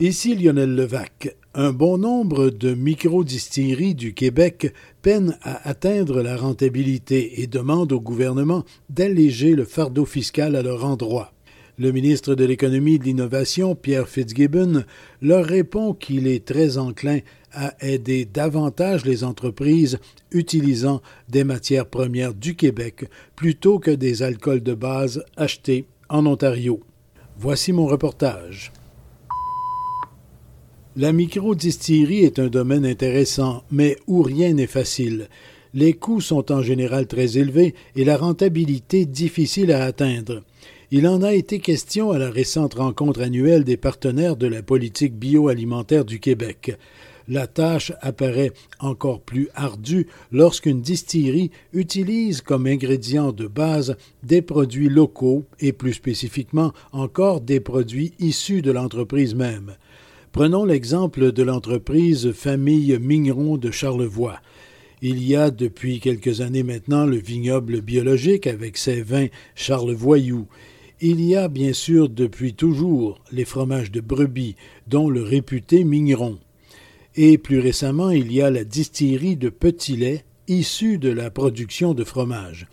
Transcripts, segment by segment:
Ici Lionel Levac. Un bon nombre de micro-distilleries du Québec peinent à atteindre la rentabilité et demandent au gouvernement d'alléger le fardeau fiscal à leur endroit. Le ministre de l'Économie et de l'Innovation, Pierre Fitzgibbon, leur répond qu'il est très enclin à aider davantage les entreprises utilisant des matières premières du Québec plutôt que des alcools de base achetés en Ontario. Voici mon reportage. La microdistillerie est un domaine intéressant, mais où rien n'est facile. Les coûts sont en général très élevés et la rentabilité difficile à atteindre. Il en a été question à la récente rencontre annuelle des partenaires de la politique bioalimentaire du Québec. La tâche apparaît encore plus ardue lorsqu'une distillerie utilise comme ingrédient de base des produits locaux et plus spécifiquement encore des produits issus de l'entreprise même. Prenons l'exemple de l'entreprise Famille Mignon de Charlevoix. Il y a depuis quelques années maintenant le vignoble biologique avec ses vins charlevoyous. Il y a bien sûr depuis toujours les fromages de brebis, dont le réputé Mignon. Et plus récemment, il y a la distillerie de petits laits issue de la production de fromage.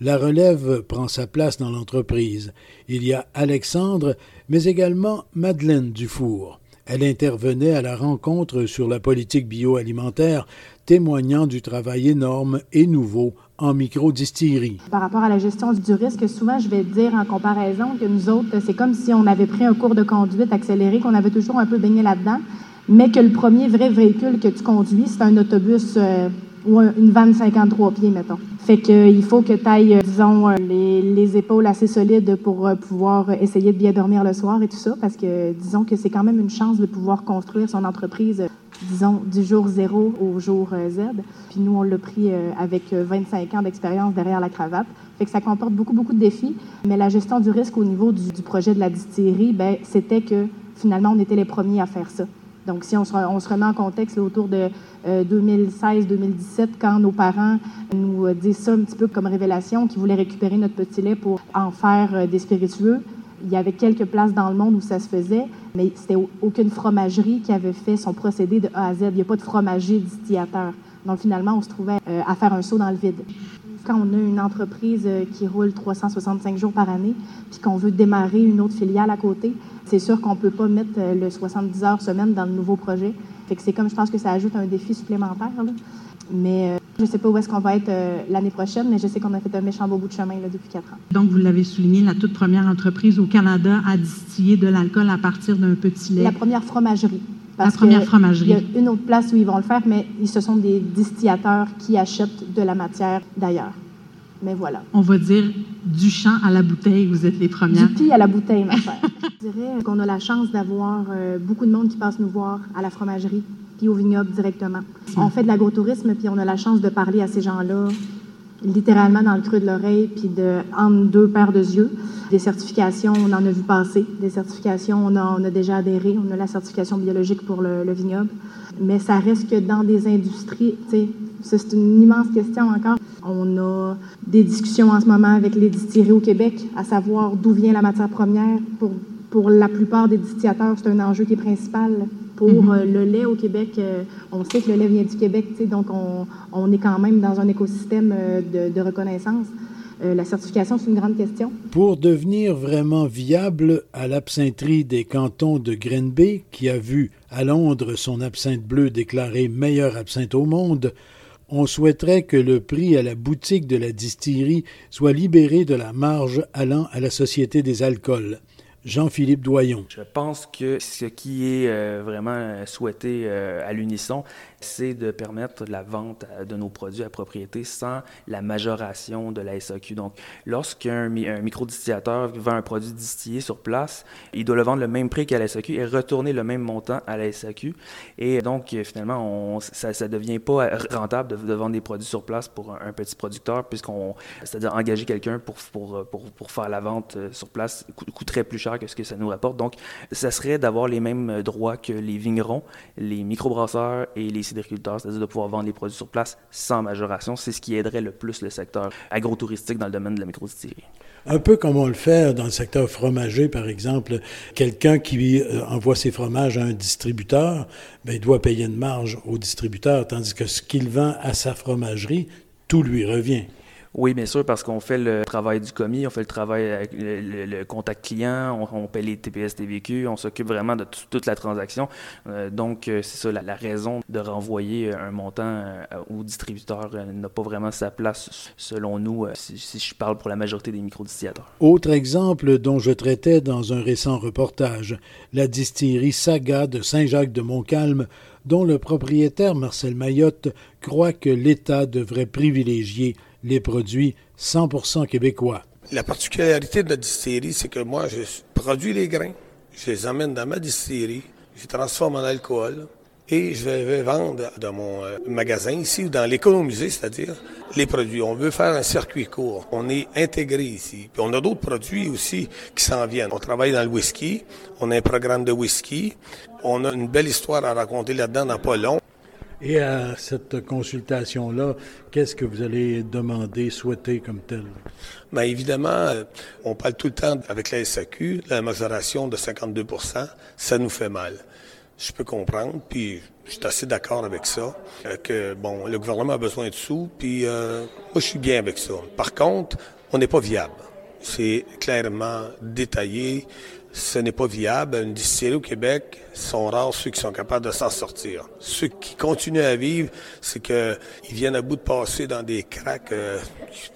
La relève prend sa place dans l'entreprise. Il y a Alexandre, mais également Madeleine Dufour. Elle intervenait à la rencontre sur la politique bioalimentaire, témoignant du travail énorme et nouveau en microdistillerie. Par rapport à la gestion du risque, souvent je vais dire en comparaison que nous autres, c'est comme si on avait pris un cours de conduite accéléré, qu'on avait toujours un peu baigné là-dedans, mais que le premier vrai véhicule que tu conduis, c'est un autobus euh, ou une vanne 53 pieds, mettons. Fait qu'il faut que tu ailles, euh, disons, euh, les, les, épaules assez solides pour euh, pouvoir essayer de bien dormir le soir et tout ça, parce que disons que c'est quand même une chance de pouvoir construire son entreprise, disons, du jour zéro au jour Z. Puis nous, on l'a pris avec 25 ans d'expérience derrière la cravate. Fait que ça comporte beaucoup, beaucoup de défis. Mais la gestion du risque au niveau du, du projet de la distillerie, ben, c'était que finalement, on était les premiers à faire ça. Donc, si on se, remet en contexte autour de 2016-2017, euh, quand nos parents nous euh, disent ça un petit peu comme révélation, qu'ils voulaient récupérer notre petit lait pour en faire euh, des spiritueux, il y avait quelques places dans le monde où ça se faisait, mais c'était aucune fromagerie qui avait fait son procédé de A à Z. Il n'y a pas de fromager distillateur. Donc, finalement, on se trouvait à faire un saut dans le vide quand on a une entreprise qui roule 365 jours par année, puis qu'on veut démarrer une autre filiale à côté, c'est sûr qu'on ne peut pas mettre le 70 heures semaine dans le nouveau projet c'est comme, je pense que ça ajoute un défi supplémentaire. Mais euh, je ne sais pas où est-ce qu'on va être euh, l'année prochaine, mais je sais qu'on a fait un méchant beau bout de chemin depuis quatre ans. Donc, vous l'avez souligné, la toute première entreprise au Canada à distiller de l'alcool à partir d'un petit lait. La première fromagerie. La première fromagerie. Il y a une autre place où ils vont le faire, mais ce sont des distillateurs qui achètent de la matière d'ailleurs. Mais voilà. On va dire du champ à la bouteille, vous êtes les premières. Du pied à la bouteille, ma chère. Je dirais qu'on a la chance d'avoir euh, beaucoup de monde qui passe nous voir à la fromagerie puis au vignoble directement. On fait de l'agrotourisme puis on a la chance de parler à ces gens-là littéralement dans le creux de l'oreille puis de entre deux paires de yeux. Des certifications, on en a vu passer. Des certifications, on a, déjà adhéré. On a la certification biologique pour le, le vignoble. Mais ça reste que dans des industries, c'est une immense question encore. On a des discussions en ce moment avec les distilleries au Québec, à savoir d'où vient la matière première. Pour, pour la plupart des distillateurs, c'est un enjeu qui est principal. Pour mm-hmm. euh, le lait au Québec, euh, on sait que le lait vient du Québec, donc on, on, est quand même dans un écosystème euh, de, de reconnaissance. la certification, c'est une grande question. Pour devenir vraiment viable à l'absintherie des cantons de Grenby, qui a vu à Londres son absinthe bleue déclarée meilleure absinthe au monde, on souhaiterait que le prix à la boutique de la distillerie soit libéré de la marge allant à la Société des alcools. Jean-Philippe Doyon. Je pense que ce qui est euh, vraiment souhaité euh, à l'unisson, c'est de permettre la vente de nos produits à propriété sans la majoration de la SAQ. Donc, lorsqu'un micro-distillateur vend un produit distillé sur place, il doit le vendre le même prix qu'à la SAQ et retourner le même montant à la SAQ. Et donc, finalement, ça ne devient pas rentable de, vendre des produits sur place pour un, petit producteur, puisqu'on, c'est-à-dire engager quelqu'un pour, pour, pour, pour, faire la vente euh, sur place coûterait plus cher que ce que ça nous rapporte. Donc, ça serait d'avoir les mêmes droits que les vignerons, les microbrasseurs et les cidriculteurs, c'est-à-dire de pouvoir vendre les produits sur place sans majoration. C'est ce qui aiderait le plus le secteur agro-touristique dans le domaine de la microdistillerie. Un peu comme on le fait dans le secteur fromager, par exemple. Quelqu'un qui euh, envoie ses fromages à un distributeur, bien, il doit payer une marge au distributeur, tandis que ce qu'il vend à sa fromagerie, tout lui revient. Oui, bien sûr, parce qu'on fait le travail du commis, on fait le travail avec le, contact client, on, paie les TPS, TVQ, on s'occupe vraiment de toute la transaction. Euh, donc, euh, c'est ça, la, raison de renvoyer un montant euh, au distributeur n'a pas vraiment sa place, selon nous, si, si, je parle pour la majorité des microdistillateurs. Autre exemple dont je traitais dans un récent reportage, la distillerie Saga de Saint-Jacques-de-Montcalm dont le propriétaire Marcel Mayotte croit que l'État devrait privilégier les produits 100% québécois. La particularité de la distillerie, c'est que moi, je produis les grains, je les amène dans ma distillerie, je les transforme en alcool et je vais vendre dans mon euh, magasin ici, ou dans l'économisé, c'est-à-dire les produits. On veut faire un circuit court. On est intégré ici. On a d'autres produits aussi qui s'en viennent. On travaille dans le whisky. On a un programme de whisky. On a une belle histoire à raconter là-dedans dans pas long. Et à cette consultation-là, qu'est-ce que vous allez demander, souhaiter comme tel? Bien, évidemment, euh, on parle tout le temps avec la SAQ, la majoration de 52 ça nous fait mal. Je peux comprendre, puis je suis assez d'accord avec ça, euh, que, bon, le gouvernement a besoin de sous, puis euh, moi, je suis bien avec ça. Par contre, on n'est pas viable. C'est clairement détaillé ce n'est pas viable. Une distillerie au Québec, sont rares ceux qui sont capables de s'en sortir. Ceux qui continuent à vivre, c'est qu'ils viennent à bout de passer dans des cracks euh,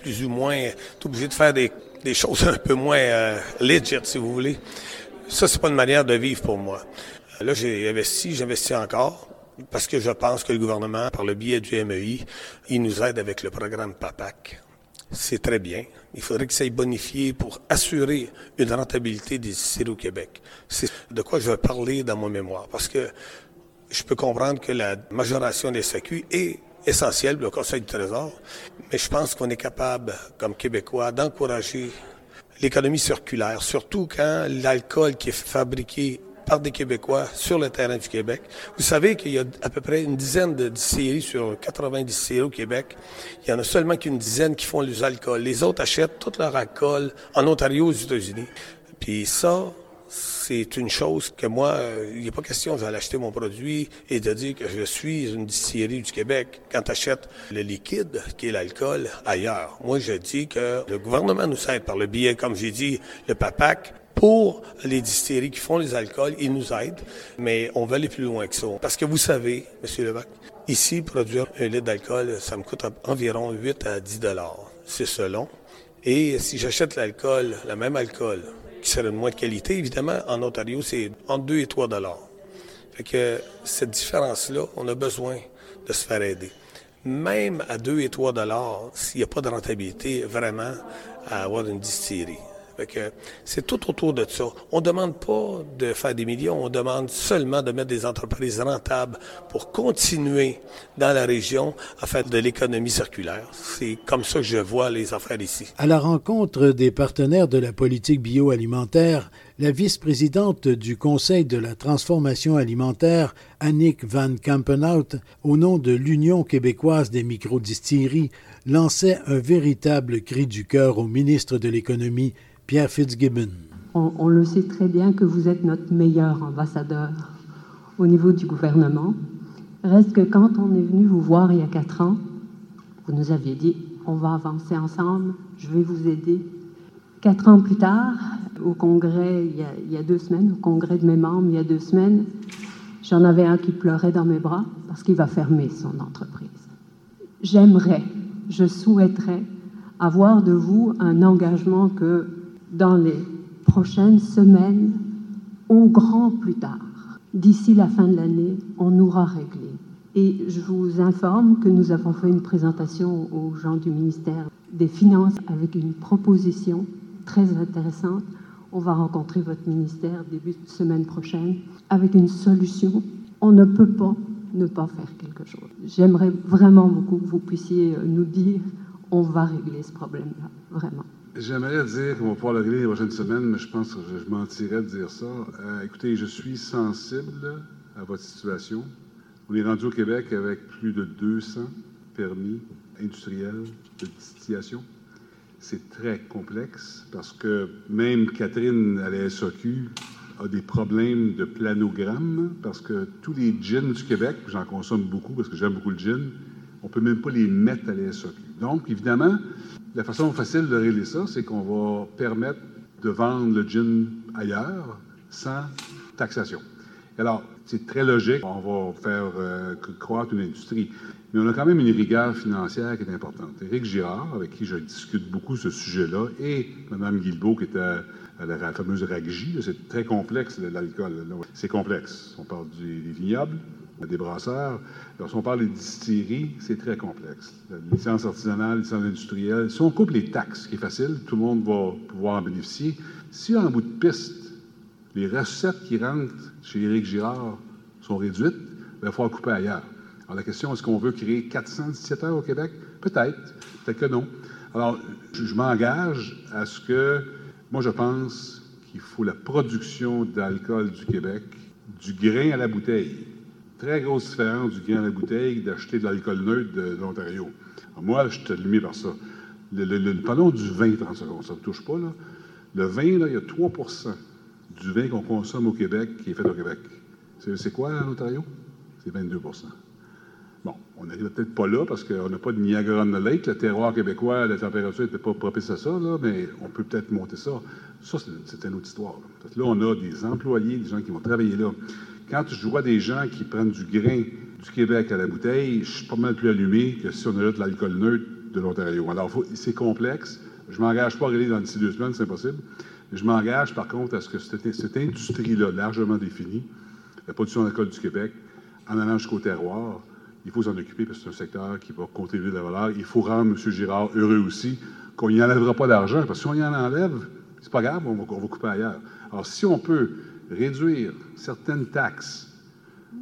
plus ou moins, obligés de faire des, choses un peu moins euh, si vous voulez. Ça, c'est pas une manière de vivre pour moi. Là, j'ai investi, j'investis encore parce que je pense que le gouvernement, par le biais du MEI, il nous aide avec le programme PAPAC c'est très bien. Il faudrait que ça ait bonifié pour assurer une rentabilité des distilleries au Québec. C'est de quoi je vais parler dans mon mémoire, parce que je peux comprendre que la majoration des SAQ est essentielle pour le Conseil du Trésor, mais je pense qu'on est capable, comme Québécois, d'encourager l'économie circulaire, surtout quand l'alcool qui est fabriqué par des Québécois sur le terrain du Québec. Vous savez qu'il y a à peu près une dizaine de distilleries sur 90 distilleries au Québec. Il y en a seulement qu'une dizaine qui font les alcools. Les autres achètent tout leur alcool en Ontario aux États-Unis. Puis ça, c'est une chose que moi, euh, il n'y a pas question d'aller acheter mon produit et de dire que je suis une distillerie du Québec quand tu le liquide, qui est l'alcool, ailleurs. Moi, je dis que le gouvernement nous aide par le biais, comme j'ai dit, le PAPAC, pour les distilleries qui font les alcools, ils nous aident, mais on veut aller plus loin que ça. Parce que vous savez, M. Levac, ici, produire un litre d'alcool, ça me coûte environ 8 à 10 dollars. C'est selon. Et si j'achète l'alcool, le même alcool, qui serait de moins de qualité, évidemment, en Ontario, c'est entre 2 et 3 dollars. Fait que cette différence-là, on a besoin de se faire aider. Même à 2 et 3 dollars, s'il n'y a pas de rentabilité vraiment à avoir une distillerie c'est tout autour de ça. On ne demande pas de faire des millions, on demande seulement de mettre des entreprises rentables pour continuer dans la région à faire de l'économie circulaire. C'est comme ça que je vois les affaires ici. À la rencontre des partenaires de la politique bioalimentaire, la vice-présidente du Conseil de la transformation alimentaire, Annick Van Kampenhout, au nom de l'Union québécoise des microdistilleries, lançait un véritable cri du cœur au ministre de l'Économie, Pierre Fitzgibbon. On, le sait très bien que vous êtes notre meilleur ambassadeur au niveau du gouvernement. Reste que quand on est venu vous voir il y a quatre ans, vous nous aviez dit on va avancer ensemble, je vais vous aider. Quatre ans plus tard, au congrès, il y, a, deux semaines, au congrès de mes membres, il y a deux semaines, j'en avais un qui pleurait dans mes bras parce qu'il va fermer son entreprise. J'aimerais, je souhaiterais avoir de vous un engagement que dans les prochaines semaines, au grand plus tard. D'ici la fin de l'année, on aura réglé. Et je vous informe que nous avons fait une présentation aux gens du ministère des Finances avec une proposition très intéressante. On va rencontrer votre ministère début de semaine prochaine avec une solution. On ne peut pas ne pas faire quelque chose. J'aimerais vraiment beaucoup que vous puissiez nous dire on va régler ce problème-là, vraiment. J'aimerais dire qu'on va pouvoir le régler les prochaines semaines, mais je pense que je mentirais de dire ça. Euh, écoutez, je suis sensible à votre situation. On est rendu au Québec avec plus de 200 permis industriels de distillation. C'est très complexe parce que même Catherine à la SOQ a des problèmes de planogramme parce que tous les gins du Québec, j'en consomme beaucoup parce que j'aime beaucoup le gin, on ne peut même pas les mettre à la. Donc, évidemment, la façon facile de régler ça, c'est qu'on va permettre de vendre le gin ailleurs sans taxation. Alors, c'est très logique. On va faire euh, croître une industrie. Mais on a quand même une rigueur financière qui est importante. Éric Girard, avec qui je discute beaucoup ce sujet-là, et Mme Guilbeault, qui était à la fameuse RAGJ, c'est très complexe, l'alcool. C'est complexe. On parle des vignobles, des brasseurs. Lorsqu'on parle des distilleries, c'est très complexe. La licence artisanale, licence industrielle. Si on coupe les taxes, qui est facile, tout le monde va pouvoir en bénéficier. Si en bout de piste, les recettes qui rentrent chez Éric Girard sont réduites, il va falloir couper ailleurs. Alors la question, est-ce qu'on veut créer 400 distillateurs au Québec? Peut-être, peut-être que non. Alors, je, m'engage à ce que, moi je pense qu'il faut la production d'alcool du Québec, du grain à la bouteille. Très grosse différence du grain à la bouteille d'acheter de l'alcool neutre de, l'Ontario. Moi, je suis allumé par ça. Le, le, parlons du vin, 30 secondes, ça ne touche pas. Là. Le vin, là, il y a 3% du vin qu'on consomme au Québec qui est fait au Québec. C'est quoi en Ontario? C'est 22% Bon, on n'arrive peut-être pas là parce qu'on n'a pas de Niagara on Lake. Le terroir québécois, la température n'était pas propice à ça, mais on peut peut-être monter ça. Ça, c'est une autre histoire. Là, on a des employés, des gens qui vont travailler là. Quand je vois des gens qui prennent du grain du Québec à la bouteille, je suis pas mal plus allumé que si on a là de l'alcool neutre de l'Ontario. Alors, c'est complexe. Je ne m'engage pas à régler dans d'ici deux semaines, c'est impossible. Je m'engage, par contre, à ce que cette, industrie-là, largement définie, la production d'alcool du Québec, en allant jusqu'au terroir, il faut s'en occuper parce que c'est un secteur qui va contribuer de la valeur. Il faut rendre M. Girard heureux aussi, qu'on n'y enlèvera pas d'argent, parce que si on y en enlève, c'est pas grave, on va couper ailleurs. Alors, si on peut réduire certaines taxes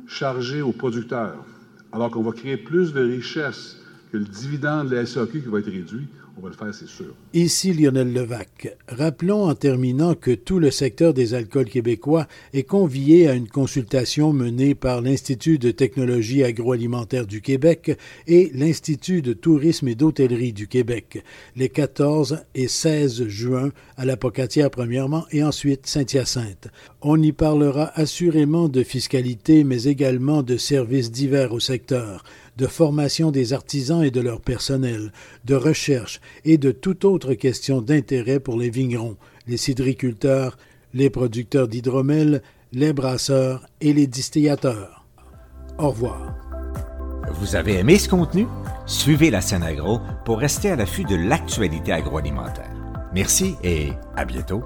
chargées aux producteurs, alors qu'on va créer plus de richesses que le dividende de la SAQ qui va être réduit, on va le faire, c'est sûr. Ici Lionel Levac. Rappelons en terminant que tout le secteur des alcools québécois est convié à une consultation menée par l'Institut de technologie agroalimentaire du Québec et l'Institut de tourisme et d'hôtellerie du Québec, les 14 et 16 juin à la Pocatière premièrement et ensuite Saint-Hyacinthe. On y parlera assurément de fiscalité mais également de services divers au secteur de formation des artisans et de leur personnel, de recherche et de toute autre question d'intérêt pour les vignerons, les cidriculteurs, les producteurs d'hydromel, les brasseurs et les distillateurs. Au revoir. Vous avez aimé ce contenu? Suivez la scène agro pour rester à l'affût de l'actualité agroalimentaire. Merci et à bientôt.